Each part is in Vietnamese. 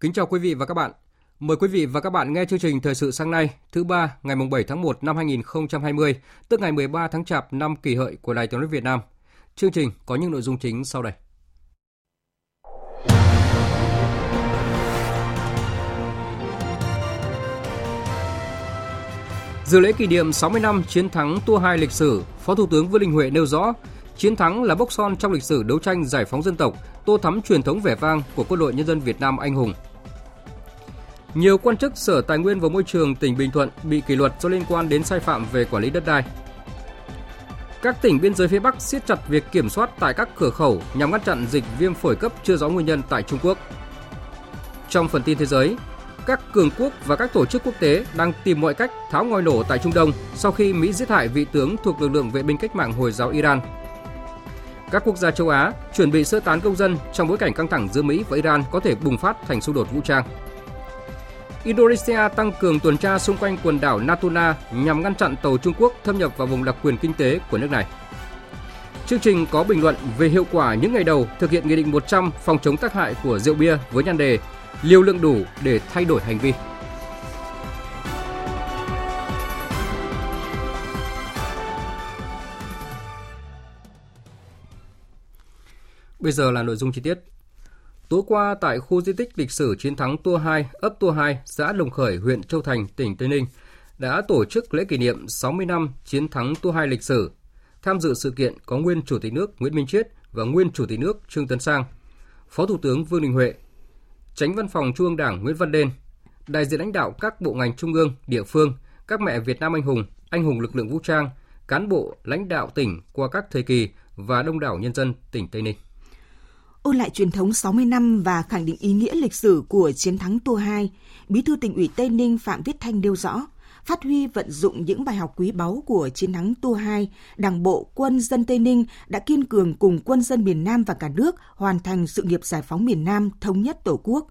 Kính chào quý vị và các bạn. Mời quý vị và các bạn nghe chương trình Thời sự sáng nay, thứ ba, ngày 7 tháng 1 năm 2020, tức ngày 13 tháng Chạp năm kỷ hợi của Đài Tiếng nói Việt Nam. Chương trình có những nội dung chính sau đây. Dự lễ kỷ niệm 60 năm chiến thắng tua 2 lịch sử, Phó Thủ tướng Vương Đình Huệ nêu rõ, chiến thắng là bốc son trong lịch sử đấu tranh giải phóng dân tộc, tô thắm truyền thống vẻ vang của quân đội nhân dân Việt Nam anh hùng. Nhiều quan chức Sở Tài nguyên và Môi trường tỉnh Bình Thuận bị kỷ luật do liên quan đến sai phạm về quản lý đất đai. Các tỉnh biên giới phía Bắc siết chặt việc kiểm soát tại các cửa khẩu nhằm ngăn chặn dịch viêm phổi cấp chưa rõ nguyên nhân tại Trung Quốc. Trong phần tin thế giới, các cường quốc và các tổ chức quốc tế đang tìm mọi cách tháo ngòi nổ tại Trung Đông sau khi Mỹ giết hại vị tướng thuộc lực lượng vệ binh cách mạng Hồi giáo Iran. Các quốc gia châu Á chuẩn bị sơ tán công dân trong bối cảnh căng thẳng giữa Mỹ và Iran có thể bùng phát thành xung đột vũ trang. Indonesia tăng cường tuần tra xung quanh quần đảo Natuna nhằm ngăn chặn tàu Trung Quốc thâm nhập vào vùng đặc quyền kinh tế của nước này. Chương trình có bình luận về hiệu quả những ngày đầu thực hiện Nghị định 100 phòng chống tác hại của rượu bia với nhan đề liều lượng đủ để thay đổi hành vi. Bây giờ là nội dung chi tiết. Tối qua tại khu di tích lịch sử chiến thắng Tua 2, ấp Tua 2, xã Đồng Khởi, huyện Châu Thành, tỉnh Tây Ninh đã tổ chức lễ kỷ niệm 60 năm chiến thắng Tua 2 lịch sử. Tham dự sự kiện có nguyên Chủ tịch nước Nguyễn Minh Chiết và nguyên Chủ tịch nước Trương Tấn Sang, Phó Thủ tướng Vương Đình Huệ, Tránh Văn phòng Trung ương Đảng Nguyễn Văn Đên, đại diện lãnh đạo các bộ ngành trung ương, địa phương, các mẹ Việt Nam anh hùng, anh hùng lực lượng vũ trang, cán bộ, lãnh đạo tỉnh qua các thời kỳ và đông đảo nhân dân tỉnh Tây Ninh ôn lại truyền thống 60 năm và khẳng định ý nghĩa lịch sử của chiến thắng Tua 2, Bí thư tỉnh ủy Tây Ninh Phạm Viết Thanh nêu rõ, phát huy vận dụng những bài học quý báu của chiến thắng Tua 2, Đảng bộ quân dân Tây Ninh đã kiên cường cùng quân dân miền Nam và cả nước hoàn thành sự nghiệp giải phóng miền Nam thống nhất Tổ quốc.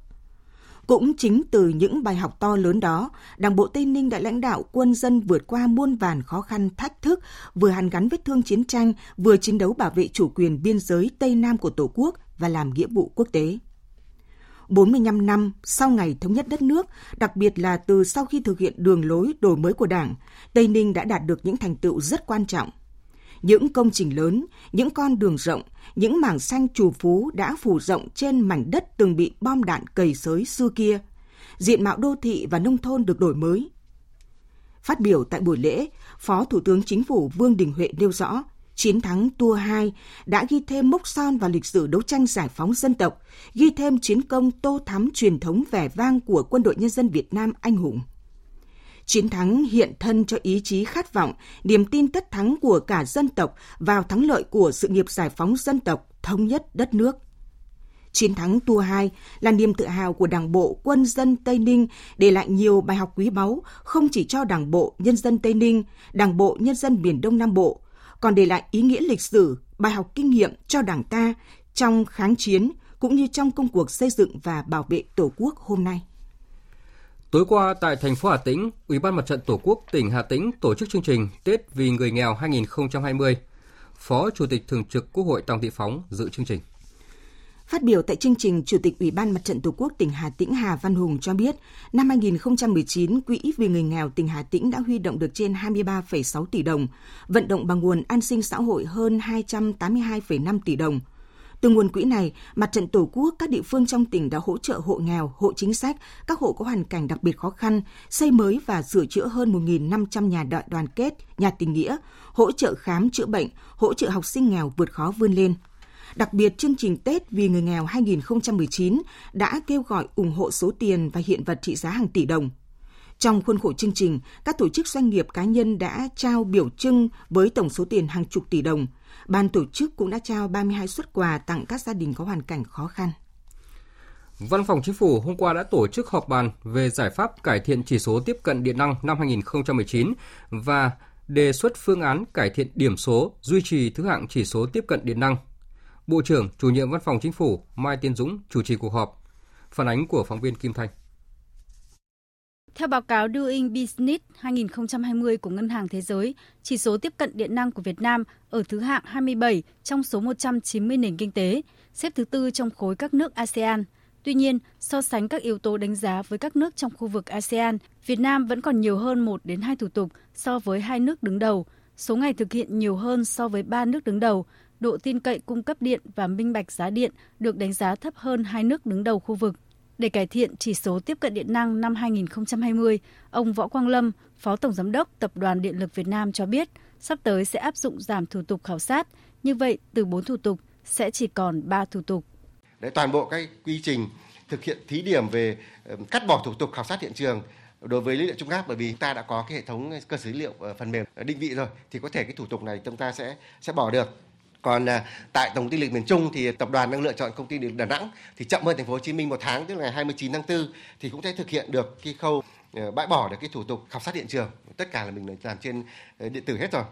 Cũng chính từ những bài học to lớn đó, Đảng bộ Tây Ninh đã lãnh đạo quân dân vượt qua muôn vàn khó khăn thách thức, vừa hàn gắn vết thương chiến tranh, vừa chiến đấu bảo vệ chủ quyền biên giới Tây Nam của Tổ quốc và làm nghĩa vụ quốc tế. 45 năm sau ngày thống nhất đất nước, đặc biệt là từ sau khi thực hiện đường lối đổi mới của Đảng, Tây Ninh đã đạt được những thành tựu rất quan trọng. Những công trình lớn, những con đường rộng, những mảng xanh trù phú đã phủ rộng trên mảnh đất từng bị bom đạn cầy sới xưa kia. Diện mạo đô thị và nông thôn được đổi mới. Phát biểu tại buổi lễ, Phó Thủ tướng Chính phủ Vương Đình Huệ nêu rõ, chiến thắng Tour 2 đã ghi thêm mốc son vào lịch sử đấu tranh giải phóng dân tộc, ghi thêm chiến công tô thắm truyền thống vẻ vang của quân đội nhân dân Việt Nam anh hùng. Chiến thắng hiện thân cho ý chí khát vọng, niềm tin tất thắng của cả dân tộc vào thắng lợi của sự nghiệp giải phóng dân tộc, thống nhất đất nước. Chiến thắng tua 2 là niềm tự hào của Đảng bộ quân dân Tây Ninh, để lại nhiều bài học quý báu không chỉ cho Đảng bộ nhân dân Tây Ninh, Đảng bộ nhân dân miền Đông Nam Bộ, còn để lại ý nghĩa lịch sử, bài học kinh nghiệm cho Đảng ta trong kháng chiến cũng như trong công cuộc xây dựng và bảo vệ Tổ quốc hôm nay. Tối qua tại thành phố Hà Tĩnh, Ủy ban Mặt trận Tổ quốc tỉnh Hà Tĩnh tổ chức chương trình Tết vì người nghèo 2020. Phó Chủ tịch Thường trực Quốc hội Tòng Thị Phóng dự chương trình. Phát biểu tại chương trình, Chủ tịch Ủy ban Mặt trận Tổ quốc tỉnh Hà Tĩnh Hà Văn Hùng cho biết, năm 2019, Quỹ vì người nghèo tỉnh Hà Tĩnh đã huy động được trên 23,6 tỷ đồng, vận động bằng nguồn an sinh xã hội hơn 282,5 tỷ đồng. Từ nguồn quỹ này, Mặt trận Tổ quốc các địa phương trong tỉnh đã hỗ trợ hộ nghèo, hộ chính sách, các hộ có hoàn cảnh đặc biệt khó khăn, xây mới và sửa chữa hơn 1.500 nhà đại đoàn kết, nhà tình nghĩa, hỗ trợ khám chữa bệnh, hỗ trợ học sinh nghèo vượt khó vươn lên – Đặc biệt, chương trình Tết vì người nghèo 2019 đã kêu gọi ủng hộ số tiền và hiện vật trị giá hàng tỷ đồng. Trong khuôn khổ chương trình, các tổ chức doanh nghiệp cá nhân đã trao biểu trưng với tổng số tiền hàng chục tỷ đồng. Ban tổ chức cũng đã trao 32 xuất quà tặng các gia đình có hoàn cảnh khó khăn. Văn phòng Chính phủ hôm qua đã tổ chức họp bàn về giải pháp cải thiện chỉ số tiếp cận điện năng năm 2019 và đề xuất phương án cải thiện điểm số, duy trì thứ hạng chỉ số tiếp cận điện năng. Bộ trưởng, chủ nhiệm Văn phòng Chính phủ Mai Tiến Dũng chủ trì cuộc họp. Phản ánh của phóng viên Kim Thanh. Theo báo cáo Doing Business 2020 của Ngân hàng Thế giới, chỉ số tiếp cận điện năng của Việt Nam ở thứ hạng 27 trong số 190 nền kinh tế, xếp thứ tư trong khối các nước ASEAN. Tuy nhiên, so sánh các yếu tố đánh giá với các nước trong khu vực ASEAN, Việt Nam vẫn còn nhiều hơn 1 đến 2 thủ tục so với hai nước đứng đầu, số ngày thực hiện nhiều hơn so với ba nước đứng đầu, độ tin cậy cung cấp điện và minh bạch giá điện được đánh giá thấp hơn hai nước đứng đầu khu vực. Để cải thiện chỉ số tiếp cận điện năng năm 2020, ông Võ Quang Lâm, Phó Tổng Giám đốc Tập đoàn Điện lực Việt Nam cho biết, sắp tới sẽ áp dụng giảm thủ tục khảo sát. Như vậy, từ 4 thủ tục sẽ chỉ còn 3 thủ tục. Để toàn bộ cái quy trình thực hiện thí điểm về cắt bỏ thủ tục khảo sát hiện trường đối với lý liệu trung áp bởi vì ta đã có cái hệ thống cơ sở dữ liệu ờ, phần mềm định vị rồi thì có thể cái thủ tục này chúng ta sẽ sẽ bỏ được còn à, tại tổng ty lịch miền Trung thì tập đoàn đang lựa chọn công ty điện Đà Nẵng thì chậm hơn thành phố Hồ Chí Minh một tháng tức là ngày 29 tháng 4 thì cũng sẽ thực hiện được cái khâu ờ, bãi bỏ được cái thủ tục khảo sát hiện trường. Tất cả là mình làm trên ờ, điện tử hết rồi.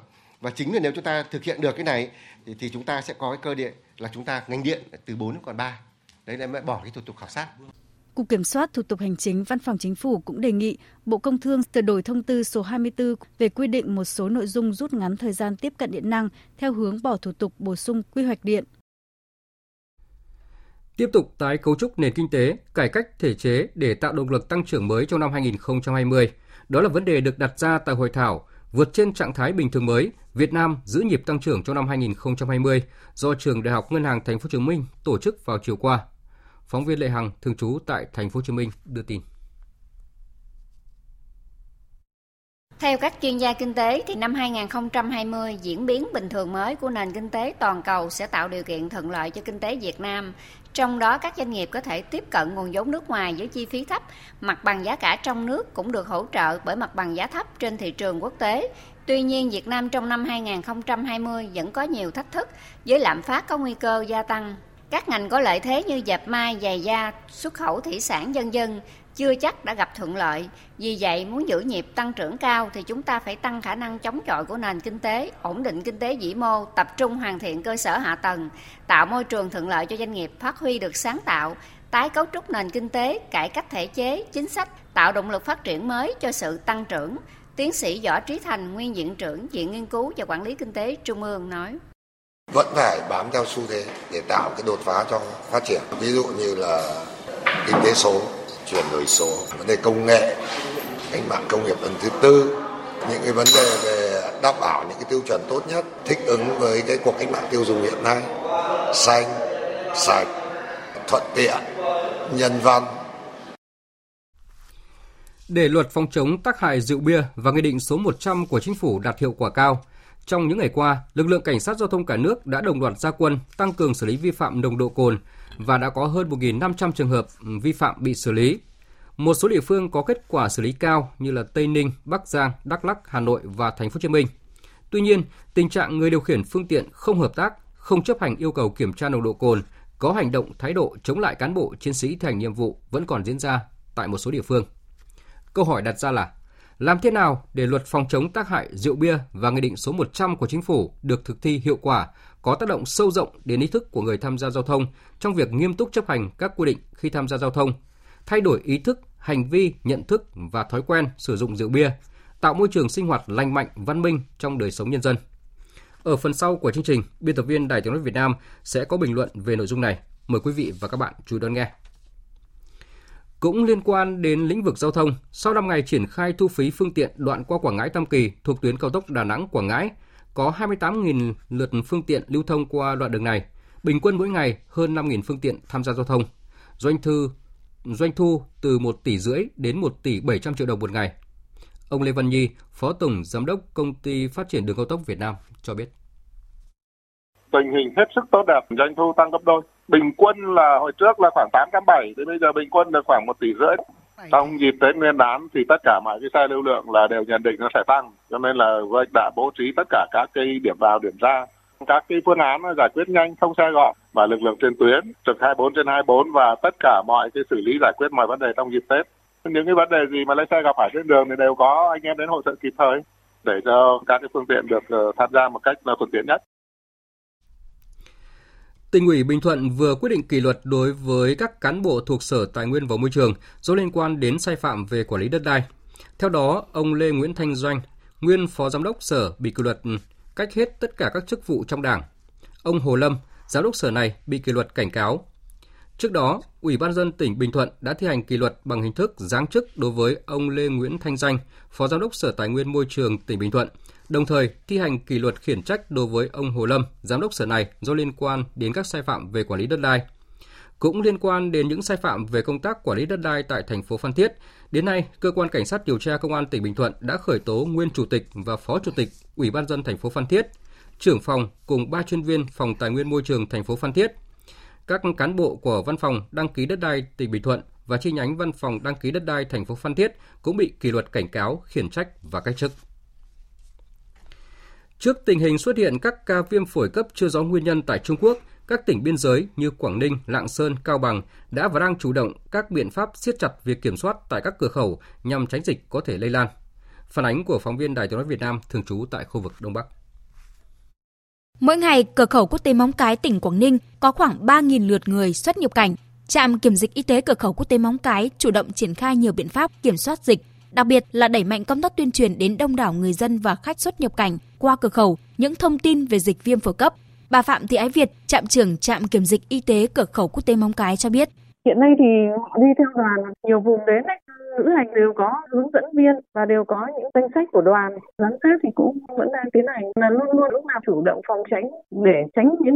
Và chính là nếu chúng ta thực hiện được cái này thì, thì chúng ta sẽ có cái cơ điện là chúng ta ngành điện từ 4 còn 3 đấy là bãi bỏ cái thủ tục khảo sát. Cục Kiểm soát Thủ tục Hành chính Văn phòng Chính phủ cũng đề nghị Bộ Công Thương sửa đổi thông tư số 24 về quy định một số nội dung rút ngắn thời gian tiếp cận điện năng theo hướng bỏ thủ tục bổ sung quy hoạch điện. Tiếp tục tái cấu trúc nền kinh tế, cải cách thể chế để tạo động lực tăng trưởng mới trong năm 2020. Đó là vấn đề được đặt ra tại hội thảo Vượt trên trạng thái bình thường mới, Việt Nam giữ nhịp tăng trưởng trong năm 2020 do Trường Đại học Ngân hàng Thành phố Hồ Chí Minh tổ chức vào chiều qua. Phóng viên Lệ Hằng thường trú tại thành phố Hồ Chí Minh đưa tin. Theo các chuyên gia kinh tế thì năm 2020 diễn biến bình thường mới của nền kinh tế toàn cầu sẽ tạo điều kiện thuận lợi cho kinh tế Việt Nam. Trong đó các doanh nghiệp có thể tiếp cận nguồn vốn nước ngoài với chi phí thấp, mặt bằng giá cả trong nước cũng được hỗ trợ bởi mặt bằng giá thấp trên thị trường quốc tế. Tuy nhiên, Việt Nam trong năm 2020 vẫn có nhiều thách thức với lạm phát có nguy cơ gia tăng các ngành có lợi thế như dẹp may, giày da, xuất khẩu thủy sản dân dân chưa chắc đã gặp thuận lợi. Vì vậy, muốn giữ nhịp tăng trưởng cao thì chúng ta phải tăng khả năng chống chọi của nền kinh tế, ổn định kinh tế vĩ mô, tập trung hoàn thiện cơ sở hạ tầng, tạo môi trường thuận lợi cho doanh nghiệp phát huy được sáng tạo, tái cấu trúc nền kinh tế, cải cách thể chế, chính sách, tạo động lực phát triển mới cho sự tăng trưởng. Tiến sĩ Võ Trí Thành, nguyên viện trưởng Viện Nghiên cứu và Quản lý Kinh tế Trung ương nói vẫn phải bám theo xu thế để tạo cái đột phá cho phát triển. Ví dụ như là kinh tế số chuyển đổi số vấn đề công nghệ cách mạng công nghiệp lần thứ tư những cái vấn đề về đảm bảo những cái tiêu chuẩn tốt nhất thích ứng với cái cuộc cách mạng tiêu dùng hiện nay xanh sạch thuận tiện nhân văn. Để luật phòng chống tác hại rượu bia và nghị định số 100 của chính phủ đạt hiệu quả cao, trong những ngày qua, lực lượng cảnh sát giao thông cả nước đã đồng loạt ra quân tăng cường xử lý vi phạm nồng độ cồn và đã có hơn 1.500 trường hợp vi phạm bị xử lý. Một số địa phương có kết quả xử lý cao như là Tây Ninh, Bắc Giang, Đắk Lắk, Hà Nội và Thành phố Hồ Chí Minh. Tuy nhiên, tình trạng người điều khiển phương tiện không hợp tác, không chấp hành yêu cầu kiểm tra nồng độ cồn, có hành động thái độ chống lại cán bộ chiến sĩ thành nhiệm vụ vẫn còn diễn ra tại một số địa phương. Câu hỏi đặt ra là làm thế nào để luật phòng chống tác hại rượu bia và nghị định số 100 của chính phủ được thực thi hiệu quả, có tác động sâu rộng đến ý thức của người tham gia giao thông trong việc nghiêm túc chấp hành các quy định khi tham gia giao thông, thay đổi ý thức, hành vi, nhận thức và thói quen sử dụng rượu bia, tạo môi trường sinh hoạt lành mạnh, văn minh trong đời sống nhân dân. Ở phần sau của chương trình, biên tập viên Đài Tiếng nói Việt Nam sẽ có bình luận về nội dung này. Mời quý vị và các bạn chú ý đón nghe. Cũng liên quan đến lĩnh vực giao thông, sau 5 ngày triển khai thu phí phương tiện đoạn qua Quảng Ngãi Tam Kỳ thuộc tuyến cao tốc Đà Nẵng Quảng Ngãi, có 28.000 lượt phương tiện lưu thông qua đoạn đường này, bình quân mỗi ngày hơn 5.000 phương tiện tham gia giao thông. Doanh thu doanh thu từ 1 tỷ rưỡi đến 1 tỷ 700 triệu đồng một ngày. Ông Lê Văn Nhi, Phó Tổng Giám đốc Công ty Phát triển Đường cao tốc Việt Nam cho biết. Tình hình hết sức tốt đẹp, doanh thu tăng gấp đôi. Bình quân là hồi trước là khoảng 8 7 thì bây giờ bình quân là khoảng 1 tỷ rưỡi. Trong dịp Tết Nguyên đán thì tất cả mọi cái xe lưu lượng là đều nhận định nó sẽ tăng. Cho nên là Vinh đã bố trí tất cả các cái điểm vào điểm ra các cái phương án giải quyết nhanh không xe gọn và lực lượng trên tuyến trực 24 trên 24 và tất cả mọi cái xử lý giải quyết mọi vấn đề trong dịp Tết. Những cái vấn đề gì mà lấy xe gặp phải trên đường thì đều có anh em đến hỗ trợ kịp thời để cho các cái phương tiện được ờ, tham gia một cách là thuận tiện nhất. Tỉnh ủy Bình Thuận vừa quyết định kỷ luật đối với các cán bộ thuộc Sở Tài nguyên và Môi trường do liên quan đến sai phạm về quản lý đất đai. Theo đó, ông Lê Nguyễn Thanh Doanh, nguyên Phó Giám đốc Sở bị kỷ luật cách hết tất cả các chức vụ trong Đảng. Ông Hồ Lâm, Giám đốc Sở này bị kỷ luật cảnh cáo. Trước đó, Ủy ban dân tỉnh Bình Thuận đã thi hành kỷ luật bằng hình thức giáng chức đối với ông Lê Nguyễn Thanh Danh, Phó Giám đốc Sở Tài nguyên Môi trường tỉnh Bình Thuận, đồng thời thi hành kỷ luật khiển trách đối với ông Hồ Lâm, Giám đốc Sở này do liên quan đến các sai phạm về quản lý đất đai. Cũng liên quan đến những sai phạm về công tác quản lý đất đai tại thành phố Phan Thiết, đến nay, cơ quan cảnh sát điều tra công an tỉnh Bình Thuận đã khởi tố nguyên chủ tịch và phó chủ tịch Ủy ban dân thành phố Phan Thiết, trưởng phòng cùng ba chuyên viên phòng tài nguyên môi trường thành phố Phan Thiết. Các cán bộ của văn phòng đăng ký đất đai tỉnh Bình Thuận và chi nhánh văn phòng đăng ký đất đai thành phố Phan Thiết cũng bị kỷ luật cảnh cáo, khiển trách và cách chức. Trước tình hình xuất hiện các ca viêm phổi cấp chưa rõ nguyên nhân tại Trung Quốc, các tỉnh biên giới như Quảng Ninh, Lạng Sơn, Cao Bằng đã và đang chủ động các biện pháp siết chặt việc kiểm soát tại các cửa khẩu nhằm tránh dịch có thể lây lan. Phản ánh của phóng viên Đài tiếng nói Việt Nam thường trú tại khu vực Đông Bắc. Mỗi ngày, cửa khẩu quốc tế Móng Cái, tỉnh Quảng Ninh có khoảng 3.000 lượt người xuất nhập cảnh. Trạm kiểm dịch y tế cửa khẩu quốc tế Móng Cái chủ động triển khai nhiều biện pháp kiểm soát dịch, đặc biệt là đẩy mạnh công tác tuyên truyền đến đông đảo người dân và khách xuất nhập cảnh qua cửa khẩu những thông tin về dịch viêm phổi cấp, Bà Phạm Thị Ái Việt, trạm trưởng trạm kiểm dịch y tế cửa khẩu quốc tế Móng Cái cho biết. Hiện nay thì họ đi theo đoàn nhiều vùng đến đấy, lữ hành đều có hướng dẫn viên và đều có những danh sách của đoàn. Giám sát thì cũng vẫn đang tiến hành là luôn luôn lúc nào chủ động phòng tránh để tránh những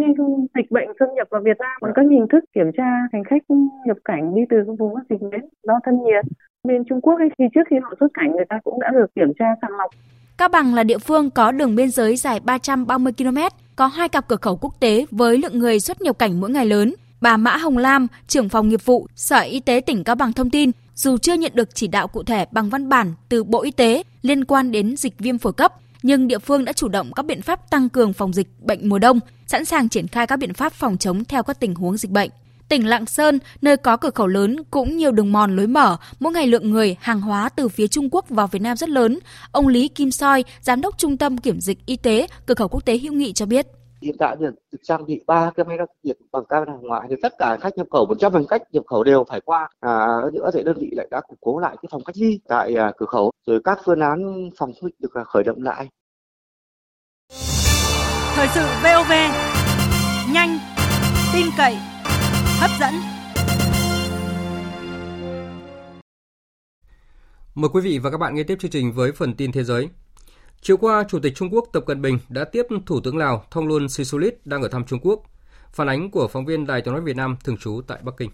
dịch bệnh xâm nhập vào Việt Nam bằng các hình thức kiểm tra hành khách nhập cảnh đi từ vùng có dịch đến đo thân nhiệt. Bên Trung Quốc ấy, thì trước khi họ xuất cảnh người ta cũng đã được kiểm tra sàng lọc Cao Bằng là địa phương có đường biên giới dài 330 km, có hai cặp cửa khẩu quốc tế với lượng người xuất nhập cảnh mỗi ngày lớn. Bà Mã Hồng Lam, trưởng phòng nghiệp vụ Sở Y tế tỉnh Cao Bằng thông tin, dù chưa nhận được chỉ đạo cụ thể bằng văn bản từ Bộ Y tế liên quan đến dịch viêm phổi cấp, nhưng địa phương đã chủ động các biện pháp tăng cường phòng dịch bệnh mùa đông, sẵn sàng triển khai các biện pháp phòng chống theo các tình huống dịch bệnh. Tỉnh Lạng Sơn, nơi có cửa khẩu lớn cũng nhiều đường mòn lối mở, mỗi ngày lượng người, hàng hóa từ phía Trung Quốc vào Việt Nam rất lớn. Ông Lý Kim Soi, giám đốc Trung tâm Kiểm dịch Y tế, cửa khẩu quốc tế Hữu Nghị cho biết. Hiện tại được trang bị ba cái máy đo nhiệt bằng camera hàng ngoại thì tất cả khách nhập khẩu 100 phần cách nhập khẩu đều phải qua à, nữa thì đơn vị lại đã củng cố lại cái phòng cách ly tại à, cửa khẩu. Rồi các phương án phòng dịch được à, khởi động lại. Thời sự VOV nhanh tin cậy hấp dẫn. Mời quý vị và các bạn nghe tiếp chương trình với phần tin thế giới. Chiều qua, Chủ tịch Trung Quốc Tập Cận Bình đã tiếp Thủ tướng Lào Thongloun Sisoulith đang ở thăm Trung Quốc. Phản ánh của phóng viên Đài tiếng nói Việt Nam thường trú tại Bắc Kinh.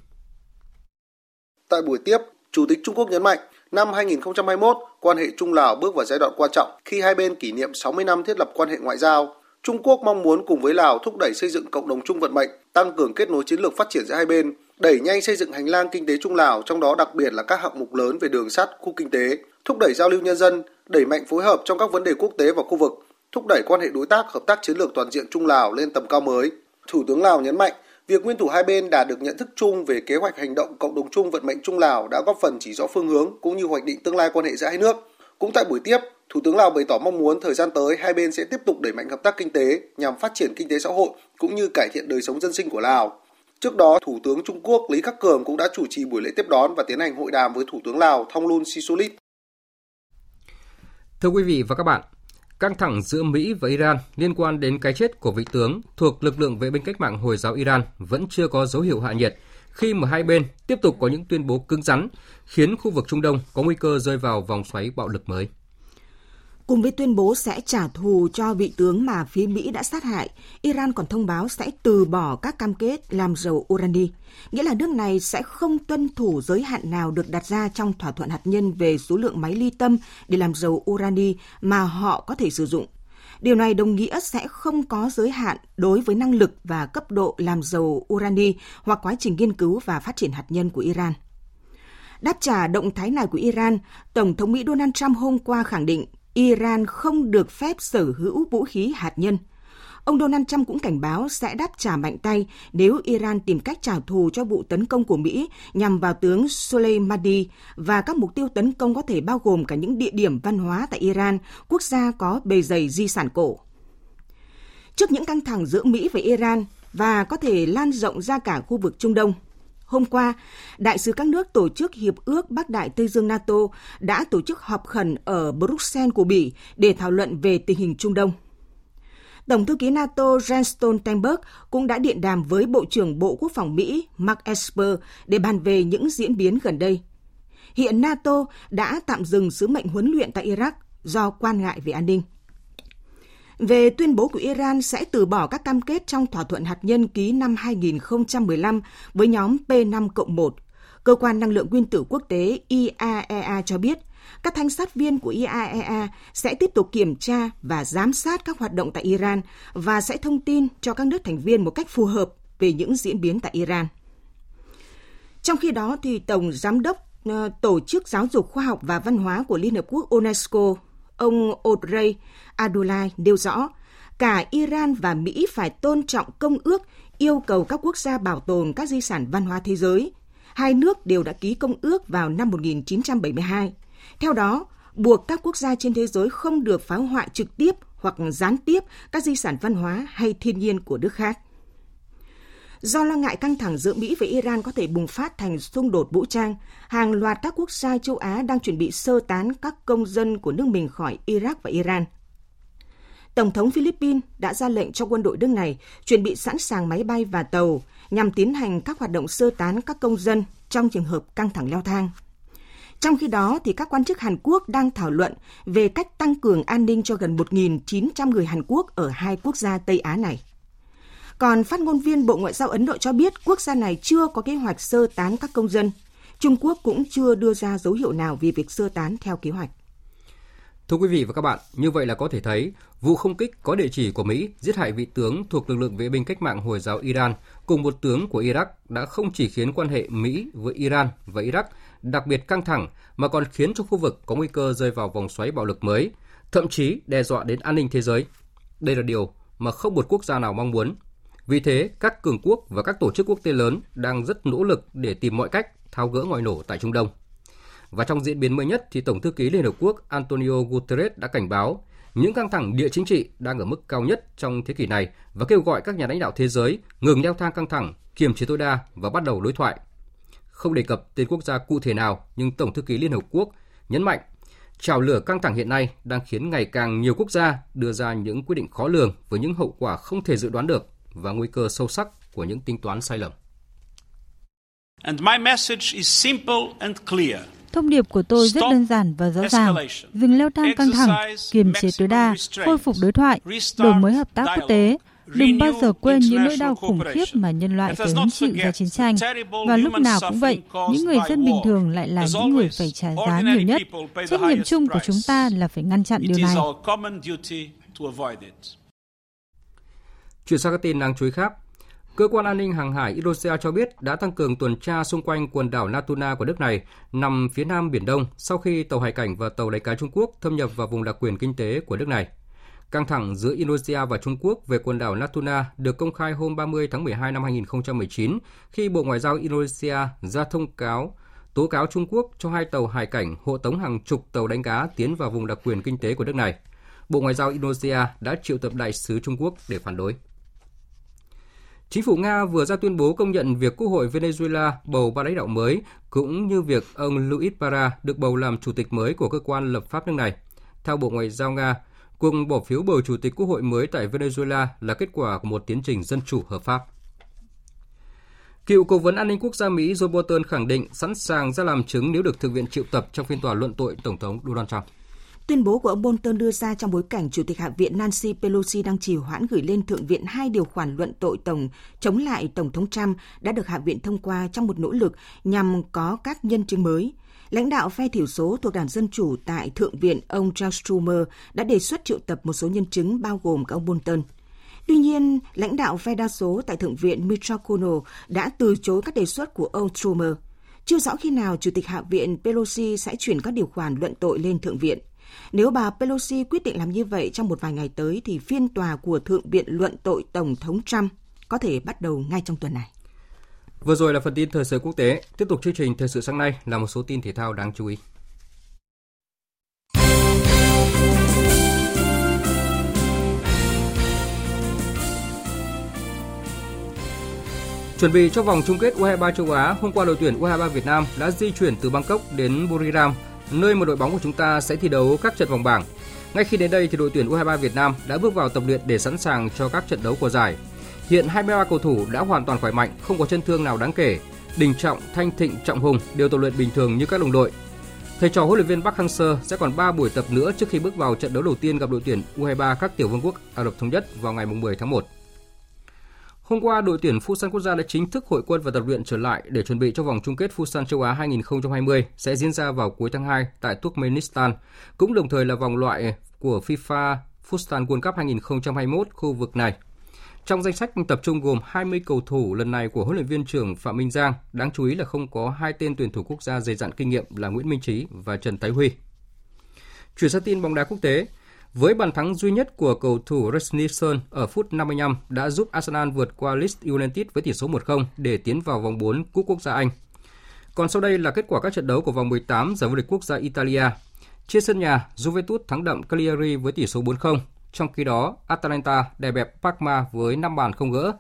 Tại buổi tiếp, Chủ tịch Trung Quốc nhấn mạnh, năm 2021, quan hệ Trung Lào bước vào giai đoạn quan trọng khi hai bên kỷ niệm 60 năm thiết lập quan hệ ngoại giao. Trung Quốc mong muốn cùng với Lào thúc đẩy xây dựng cộng đồng chung vận mệnh, tăng cường kết nối chiến lược phát triển giữa hai bên, đẩy nhanh xây dựng hành lang kinh tế Trung Lào, trong đó đặc biệt là các hạng mục lớn về đường sắt, khu kinh tế, thúc đẩy giao lưu nhân dân, đẩy mạnh phối hợp trong các vấn đề quốc tế và khu vực, thúc đẩy quan hệ đối tác hợp tác chiến lược toàn diện Trung Lào lên tầm cao mới. Thủ tướng Lào nhấn mạnh, việc nguyên thủ hai bên đã được nhận thức chung về kế hoạch hành động cộng đồng chung vận mệnh Trung Lào đã góp phần chỉ rõ phương hướng cũng như hoạch định tương lai quan hệ giữa hai nước. Cũng tại buổi tiếp, Thủ tướng Lào bày tỏ mong muốn thời gian tới hai bên sẽ tiếp tục đẩy mạnh hợp tác kinh tế nhằm phát triển kinh tế xã hội cũng như cải thiện đời sống dân sinh của Lào. Trước đó, Thủ tướng Trung Quốc Lý Khắc Cường cũng đã chủ trì buổi lễ tiếp đón và tiến hành hội đàm với Thủ tướng Lào Thongloun Sisoulith. Thưa quý vị và các bạn, căng thẳng giữa Mỹ và Iran liên quan đến cái chết của vị tướng thuộc lực lượng vệ binh cách mạng Hồi giáo Iran vẫn chưa có dấu hiệu hạ nhiệt khi mà hai bên tiếp tục có những tuyên bố cứng rắn, khiến khu vực Trung Đông có nguy cơ rơi vào vòng xoáy bạo lực mới. Cùng với tuyên bố sẽ trả thù cho vị tướng mà phía Mỹ đã sát hại, Iran còn thông báo sẽ từ bỏ các cam kết làm dầu urani, nghĩa là nước này sẽ không tuân thủ giới hạn nào được đặt ra trong thỏa thuận hạt nhân về số lượng máy ly tâm để làm dầu urani mà họ có thể sử dụng. Điều này đồng nghĩa sẽ không có giới hạn đối với năng lực và cấp độ làm dầu urani hoặc quá trình nghiên cứu và phát triển hạt nhân của Iran. Đáp trả động thái này của Iran, Tổng thống Mỹ Donald Trump hôm qua khẳng định Iran không được phép sở hữu vũ khí hạt nhân. Ông Donald Trump cũng cảnh báo sẽ đáp trả mạnh tay nếu Iran tìm cách trả thù cho vụ tấn công của Mỹ nhằm vào tướng Soleimani và các mục tiêu tấn công có thể bao gồm cả những địa điểm văn hóa tại Iran, quốc gia có bề dày di sản cổ. Trước những căng thẳng giữa Mỹ và Iran và có thể lan rộng ra cả khu vực Trung Đông, Hôm qua, đại sứ các nước tổ chức Hiệp ước Bắc Đại Tây Dương NATO đã tổ chức họp khẩn ở Bruxelles của Bỉ để thảo luận về tình hình Trung Đông. Tổng thư ký NATO Jens Stoltenberg cũng đã điện đàm với Bộ trưởng Bộ Quốc phòng Mỹ Mark Esper để bàn về những diễn biến gần đây. Hiện NATO đã tạm dừng sứ mệnh huấn luyện tại Iraq do quan ngại về an ninh về tuyên bố của Iran sẽ từ bỏ các cam kết trong thỏa thuận hạt nhân ký năm 2015 với nhóm P5 1. Cơ quan năng lượng nguyên tử quốc tế IAEA cho biết, các thanh sát viên của IAEA sẽ tiếp tục kiểm tra và giám sát các hoạt động tại Iran và sẽ thông tin cho các nước thành viên một cách phù hợp về những diễn biến tại Iran. Trong khi đó, thì Tổng Giám đốc ờ, Tổ chức Giáo dục Khoa học và Văn hóa của Liên Hợp Quốc UNESCO Ông Audrey Adulai nêu rõ, cả Iran và Mỹ phải tôn trọng công ước yêu cầu các quốc gia bảo tồn các di sản văn hóa thế giới. Hai nước đều đã ký công ước vào năm 1972. Theo đó, buộc các quốc gia trên thế giới không được phá hoại trực tiếp hoặc gián tiếp các di sản văn hóa hay thiên nhiên của nước khác. Do lo ngại căng thẳng giữa Mỹ và Iran có thể bùng phát thành xung đột vũ trang, hàng loạt các quốc gia châu Á đang chuẩn bị sơ tán các công dân của nước mình khỏi Iraq và Iran. Tổng thống Philippines đã ra lệnh cho quân đội nước này chuẩn bị sẵn sàng máy bay và tàu nhằm tiến hành các hoạt động sơ tán các công dân trong trường hợp căng thẳng leo thang. Trong khi đó, thì các quan chức Hàn Quốc đang thảo luận về cách tăng cường an ninh cho gần 1.900 người Hàn Quốc ở hai quốc gia Tây Á này. Còn phát ngôn viên Bộ Ngoại giao Ấn Độ cho biết quốc gia này chưa có kế hoạch sơ tán các công dân. Trung Quốc cũng chưa đưa ra dấu hiệu nào về việc sơ tán theo kế hoạch. Thưa quý vị và các bạn, như vậy là có thể thấy, vụ không kích có địa chỉ của Mỹ giết hại vị tướng thuộc lực lượng vệ binh cách mạng Hồi giáo Iran cùng một tướng của Iraq đã không chỉ khiến quan hệ Mỹ với Iran và Iraq đặc biệt căng thẳng mà còn khiến cho khu vực có nguy cơ rơi vào vòng xoáy bạo lực mới, thậm chí đe dọa đến an ninh thế giới. Đây là điều mà không một quốc gia nào mong muốn vì thế, các cường quốc và các tổ chức quốc tế lớn đang rất nỗ lực để tìm mọi cách tháo gỡ ngòi nổ tại Trung Đông. Và trong diễn biến mới nhất thì Tổng thư ký Liên Hợp Quốc Antonio Guterres đã cảnh báo những căng thẳng địa chính trị đang ở mức cao nhất trong thế kỷ này và kêu gọi các nhà lãnh đạo thế giới ngừng leo thang căng thẳng, kiềm chế tối đa và bắt đầu đối thoại. Không đề cập tên quốc gia cụ thể nào, nhưng Tổng thư ký Liên Hợp Quốc nhấn mạnh trào lửa căng thẳng hiện nay đang khiến ngày càng nhiều quốc gia đưa ra những quyết định khó lường với những hậu quả không thể dự đoán được và nguy cơ sâu sắc của những tính toán sai lầm. And my message is simple and clear. Thông điệp của tôi rất đơn giản và rõ ràng. Dừng leo thang căng thẳng, kiềm chế tối đa, khôi phục đối thoại, đổi mới hợp tác quốc tế. Đừng bao giờ quên những nỗi đau khủng khiếp mà nhân loại phải hứng chịu do chiến tranh. Và lúc nào cũng vậy, những người dân bình thường lại là những người phải trả giá nhiều nhất. Trách nhiệm chung của chúng ta là phải ngăn chặn điều này. Chuyển sang các tin đáng chú ý khác. Cơ quan an ninh hàng hải Indonesia cho biết đã tăng cường tuần tra xung quanh quần đảo Natuna của nước này nằm phía nam Biển Đông sau khi tàu hải cảnh và tàu đánh cá Trung Quốc thâm nhập vào vùng đặc quyền kinh tế của nước này. Căng thẳng giữa Indonesia và Trung Quốc về quần đảo Natuna được công khai hôm 30 tháng 12 năm 2019 khi Bộ Ngoại giao Indonesia ra thông cáo tố cáo Trung Quốc cho hai tàu hải cảnh hộ tống hàng chục tàu đánh cá tiến vào vùng đặc quyền kinh tế của nước này. Bộ Ngoại giao Indonesia đã triệu tập đại sứ Trung Quốc để phản đối. Chính phủ Nga vừa ra tuyên bố công nhận việc Quốc hội Venezuela bầu ba lãnh đạo mới, cũng như việc ông Luis Para được bầu làm chủ tịch mới của cơ quan lập pháp nước này. Theo Bộ Ngoại giao Nga, cuộc bỏ phiếu bầu chủ tịch Quốc hội mới tại Venezuela là kết quả của một tiến trình dân chủ hợp pháp. Cựu Cố vấn An ninh Quốc gia Mỹ Joe Bolton khẳng định sẵn sàng ra làm chứng nếu được thực viện triệu tập trong phiên tòa luận tội Tổng thống Donald Trump. Tuyên bố của ông Bolton đưa ra trong bối cảnh Chủ tịch Hạ viện Nancy Pelosi đang trì hoãn gửi lên Thượng viện hai điều khoản luận tội tổng, chống lại Tổng thống Trump đã được Hạ viện thông qua trong một nỗ lực nhằm có các nhân chứng mới. Lãnh đạo phe thiểu số thuộc Đảng Dân Chủ tại Thượng viện, ông Charles Schumer đã đề xuất triệu tập một số nhân chứng bao gồm cả ông Bolton. Tuy nhiên, lãnh đạo phe đa số tại Thượng viện Mitch McConnell đã từ chối các đề xuất của ông Schumer. Chưa rõ khi nào Chủ tịch Hạ viện Pelosi sẽ chuyển các điều khoản luận tội lên Thượng viện. Nếu bà Pelosi quyết định làm như vậy trong một vài ngày tới thì phiên tòa của Thượng viện luận tội Tổng thống Trump có thể bắt đầu ngay trong tuần này. Vừa rồi là phần tin thời sự quốc tế. Tiếp tục chương trình thời sự sáng nay là một số tin thể thao đáng chú ý. Chuẩn bị cho vòng chung kết U23 châu Á, hôm qua đội tuyển U23 Việt Nam đã di chuyển từ Bangkok đến Buriram, nơi mà đội bóng của chúng ta sẽ thi đấu các trận vòng bảng. Ngay khi đến đây thì đội tuyển U23 Việt Nam đã bước vào tập luyện để sẵn sàng cho các trận đấu của giải. Hiện 23 cầu thủ đã hoàn toàn khỏe mạnh, không có chân thương nào đáng kể. Đình Trọng, Thanh Thịnh, Trọng Hùng đều tập luyện bình thường như các đồng đội. Thầy trò huấn luyện viên Park Hang-seo sẽ còn 3 buổi tập nữa trước khi bước vào trận đấu đầu tiên gặp đội tuyển U23 các tiểu vương quốc Ả Rập thống nhất vào ngày 10 tháng 1. Hôm qua, đội tuyển Futsal quốc gia đã chính thức hội quân và tập luyện trở lại để chuẩn bị cho vòng chung kết Futsal châu Á 2020 sẽ diễn ra vào cuối tháng 2 tại Turkmenistan, cũng đồng thời là vòng loại của FIFA Futsal World Cup 2021 khu vực này. Trong danh sách tập trung gồm 20 cầu thủ lần này của huấn luyện viên trưởng Phạm Minh Giang, đáng chú ý là không có hai tên tuyển thủ quốc gia dày dặn kinh nghiệm là Nguyễn Minh Trí và Trần thái Huy. Chuyển sang tin bóng đá quốc tế, với bàn thắng duy nhất của cầu thủ Resnison ở phút 55 đã giúp Arsenal vượt qua Leeds United với tỷ số 1-0 để tiến vào vòng 4 Cúp Quốc gia Anh. Còn sau đây là kết quả các trận đấu của vòng 18 giải vô địch quốc gia Italia. Trên sân nhà, Juventus thắng đậm Cagliari với tỷ số 4-0. Trong khi đó, Atalanta đè bẹp Parma với 5 bàn không gỡ.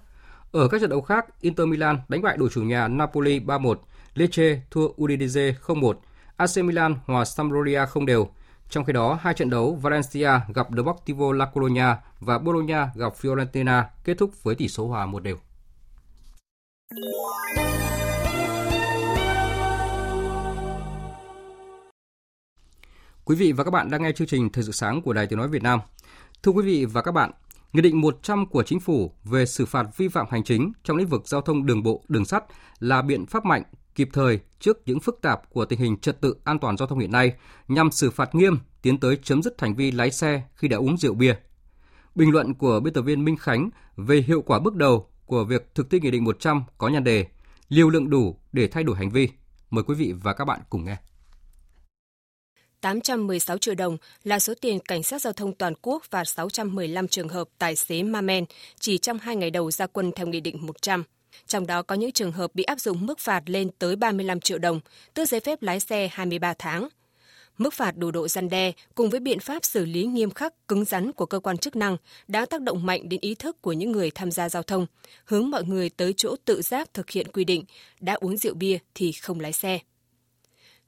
Ở các trận đấu khác, Inter Milan đánh bại đội chủ nhà Napoli 3-1, Lecce thua Udinese 0-1, AC Milan hòa Sampdoria không đều. Trong khi đó, hai trận đấu Valencia gặp Deportivo La Coruña và Bologna gặp Fiorentina kết thúc với tỷ số hòa một đều. Quý vị và các bạn đang nghe chương trình Thời sự sáng của Đài Tiếng Nói Việt Nam. Thưa quý vị và các bạn, Nghị định 100 của Chính phủ về xử phạt vi phạm hành chính trong lĩnh vực giao thông đường bộ, đường sắt là biện pháp mạnh, kịp thời trước những phức tạp của tình hình trật tự an toàn giao thông hiện nay nhằm xử phạt nghiêm tiến tới chấm dứt hành vi lái xe khi đã uống rượu bia. Bình luận của biên tập viên Minh Khánh về hiệu quả bước đầu của việc thực thi Nghị định 100 có nhan đề Liều lượng đủ để thay đổi hành vi. Mời quý vị và các bạn cùng nghe. 816 triệu đồng là số tiền cảnh sát giao thông toàn quốc và 615 trường hợp tài xế ma men chỉ trong hai ngày đầu ra quân theo Nghị định 100. Trong đó có những trường hợp bị áp dụng mức phạt lên tới 35 triệu đồng, tước giấy phép lái xe 23 tháng. Mức phạt đủ độ gian đe cùng với biện pháp xử lý nghiêm khắc, cứng rắn của cơ quan chức năng đã tác động mạnh đến ý thức của những người tham gia giao thông, hướng mọi người tới chỗ tự giác thực hiện quy định, đã uống rượu bia thì không lái xe.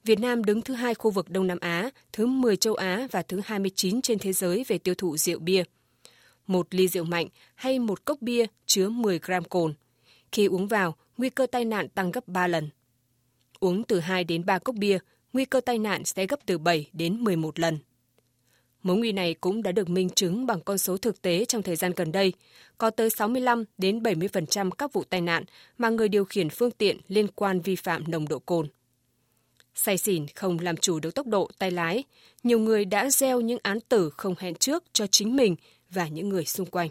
Việt Nam đứng thứ hai khu vực Đông Nam Á, thứ 10 châu Á và thứ 29 trên thế giới về tiêu thụ rượu bia. Một ly rượu mạnh hay một cốc bia chứa 10 gram cồn. Khi uống vào, nguy cơ tai nạn tăng gấp 3 lần. Uống từ 2 đến 3 cốc bia, nguy cơ tai nạn sẽ gấp từ 7 đến 11 lần. Mối nguy này cũng đã được minh chứng bằng con số thực tế trong thời gian gần đây. Có tới 65 đến 70% các vụ tai nạn mà người điều khiển phương tiện liên quan vi phạm nồng độ cồn say xỉn không làm chủ được tốc độ tay lái, nhiều người đã gieo những án tử không hẹn trước cho chính mình và những người xung quanh.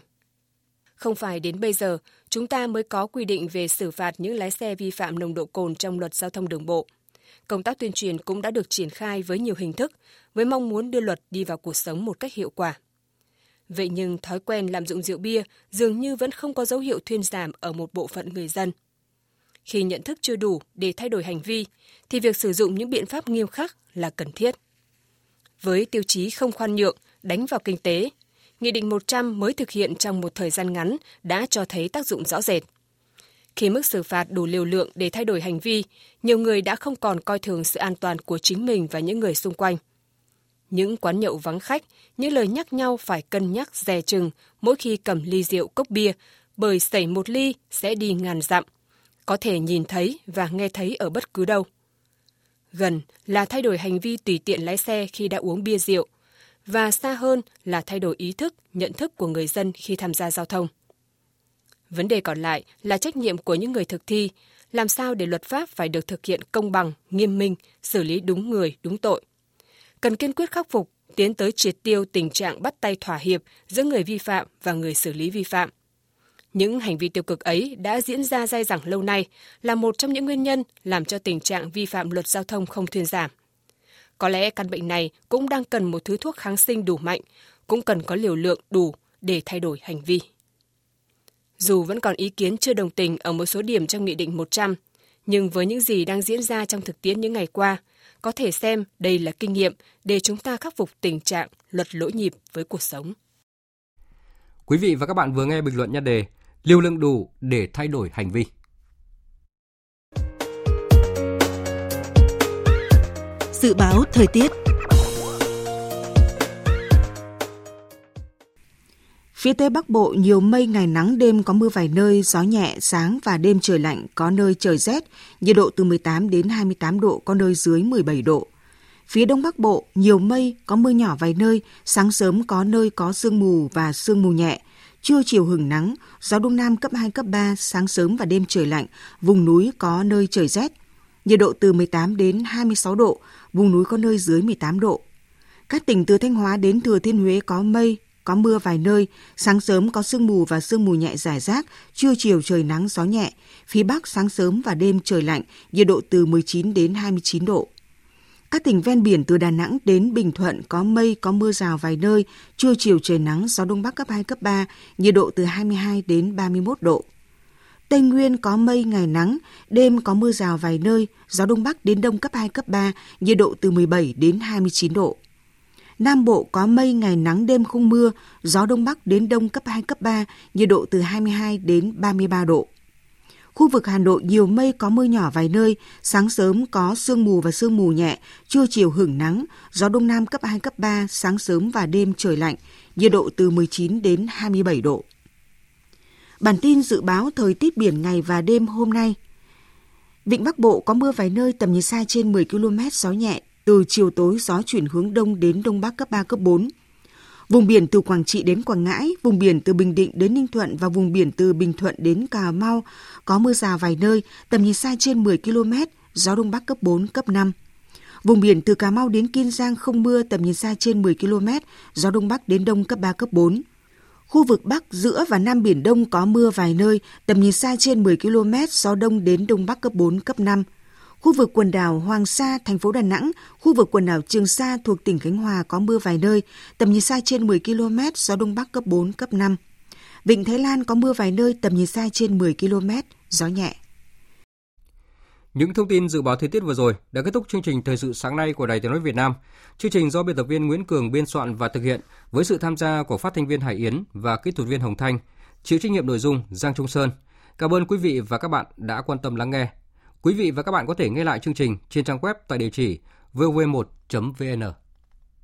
Không phải đến bây giờ, chúng ta mới có quy định về xử phạt những lái xe vi phạm nồng độ cồn trong luật giao thông đường bộ. Công tác tuyên truyền cũng đã được triển khai với nhiều hình thức, với mong muốn đưa luật đi vào cuộc sống một cách hiệu quả. Vậy nhưng thói quen lạm dụng rượu bia dường như vẫn không có dấu hiệu thuyên giảm ở một bộ phận người dân – khi nhận thức chưa đủ để thay đổi hành vi, thì việc sử dụng những biện pháp nghiêm khắc là cần thiết. Với tiêu chí không khoan nhượng, đánh vào kinh tế, Nghị định 100 mới thực hiện trong một thời gian ngắn đã cho thấy tác dụng rõ rệt. Khi mức xử phạt đủ liều lượng để thay đổi hành vi, nhiều người đã không còn coi thường sự an toàn của chính mình và những người xung quanh. Những quán nhậu vắng khách, những lời nhắc nhau phải cân nhắc dè chừng mỗi khi cầm ly rượu cốc bia, bởi xảy một ly sẽ đi ngàn dặm – có thể nhìn thấy và nghe thấy ở bất cứ đâu. Gần là thay đổi hành vi tùy tiện lái xe khi đã uống bia rượu. và xa hơn là thay đổi ý thức, nhận thức của người dân khi tham gia giao thông. Vấn đề còn lại là trách nhiệm của những người thực thi, làm sao để luật pháp phải được thực hiện công bằng, nghiêm minh, xử lý đúng người, đúng tội. Cần kiên quyết khắc phục, tiến tới triệt tiêu tình trạng bắt tay thỏa hiệp giữa người vi phạm và người xử lý vi phạm. Những hành vi tiêu cực ấy đã diễn ra dai dẳng lâu nay là một trong những nguyên nhân làm cho tình trạng vi phạm luật giao thông không thuyên giảm. Có lẽ căn bệnh này cũng đang cần một thứ thuốc kháng sinh đủ mạnh, cũng cần có liều lượng đủ để thay đổi hành vi. Dù vẫn còn ý kiến chưa đồng tình ở một số điểm trong Nghị định 100, nhưng với những gì đang diễn ra trong thực tiễn những ngày qua, có thể xem đây là kinh nghiệm để chúng ta khắc phục tình trạng luật lỗi nhịp với cuộc sống. Quý vị và các bạn vừa nghe bình luận nhan đề Liều lượng đủ để thay đổi hành vi. Dự báo thời tiết Phía Tây Bắc Bộ nhiều mây ngày nắng đêm có mưa vài nơi, gió nhẹ, sáng và đêm trời lạnh, có nơi trời rét, nhiệt độ từ 18 đến 28 độ, có nơi dưới 17 độ. Phía Đông Bắc Bộ nhiều mây, có mưa nhỏ vài nơi, sáng sớm có nơi có sương mù và sương mù nhẹ, trưa chiều hừng nắng, gió Đông Nam cấp 2, cấp 3, sáng sớm và đêm trời lạnh, vùng núi có nơi trời rét, nhiệt độ từ 18 đến 26 độ, vùng núi có nơi dưới 18 độ. Các tỉnh từ Thanh Hóa đến Thừa Thiên Huế có mây, có mưa vài nơi, sáng sớm có sương mù và sương mù nhẹ rải rác, trưa chiều trời nắng gió nhẹ, phía Bắc sáng sớm và đêm trời lạnh, nhiệt độ từ 19 đến 29 độ. Các tỉnh ven biển từ Đà Nẵng đến Bình Thuận có mây, có mưa rào vài nơi, trưa chiều trời nắng, gió đông bắc cấp 2, cấp 3, nhiệt độ từ 22 đến 31 độ. Tây Nguyên có mây, ngày nắng, đêm có mưa rào vài nơi, gió đông bắc đến đông cấp 2, cấp 3, nhiệt độ từ 17 đến 29 độ. Nam Bộ có mây, ngày nắng, đêm không mưa, gió đông bắc đến đông cấp 2, cấp 3, nhiệt độ từ 22 đến 33 độ. Khu vực Hà Nội nhiều mây có mưa nhỏ vài nơi, sáng sớm có sương mù và sương mù nhẹ, trưa chiều hưởng nắng, gió đông nam cấp 2, cấp 3, sáng sớm và đêm trời lạnh, nhiệt độ từ 19 đến 27 độ. Bản tin dự báo thời tiết biển ngày và đêm hôm nay. Vịnh Bắc Bộ có mưa vài nơi tầm nhìn xa trên 10 km, gió nhẹ, từ chiều tối gió chuyển hướng đông đến đông bắc cấp 3, cấp 4. Vùng biển từ Quảng Trị đến Quảng Ngãi, vùng biển từ Bình Định đến Ninh Thuận và vùng biển từ Bình Thuận đến Cà Mau có mưa rào vài nơi, tầm nhìn xa trên 10 km, gió đông bắc cấp 4, cấp 5. Vùng biển từ Cà Mau đến Kiên Giang không mưa, tầm nhìn xa trên 10 km, gió đông bắc đến đông cấp 3, cấp 4. Khu vực Bắc, giữa và Nam Biển Đông có mưa vài nơi, tầm nhìn xa trên 10 km, gió đông đến đông bắc cấp 4, cấp 5 Khu vực quần đảo Hoàng Sa, thành phố Đà Nẵng, khu vực quần đảo Trường Sa thuộc tỉnh Khánh Hòa có mưa vài nơi, tầm nhìn xa trên 10 km, gió đông bắc cấp 4, cấp 5. Vịnh Thái Lan có mưa vài nơi, tầm nhìn xa trên 10 km, gió nhẹ. Những thông tin dự báo thời tiết vừa rồi đã kết thúc chương trình thời sự sáng nay của Đài Tiếng nói Việt Nam. Chương trình do biên tập viên Nguyễn Cường biên soạn và thực hiện với sự tham gia của phát thanh viên Hải Yến và kỹ thuật viên Hồng Thanh, chịu trách nhiệm nội dung Giang Trung Sơn. Cảm ơn quý vị và các bạn đã quan tâm lắng nghe. Quý vị và các bạn có thể nghe lại chương trình trên trang web tại địa chỉ vv1.vn.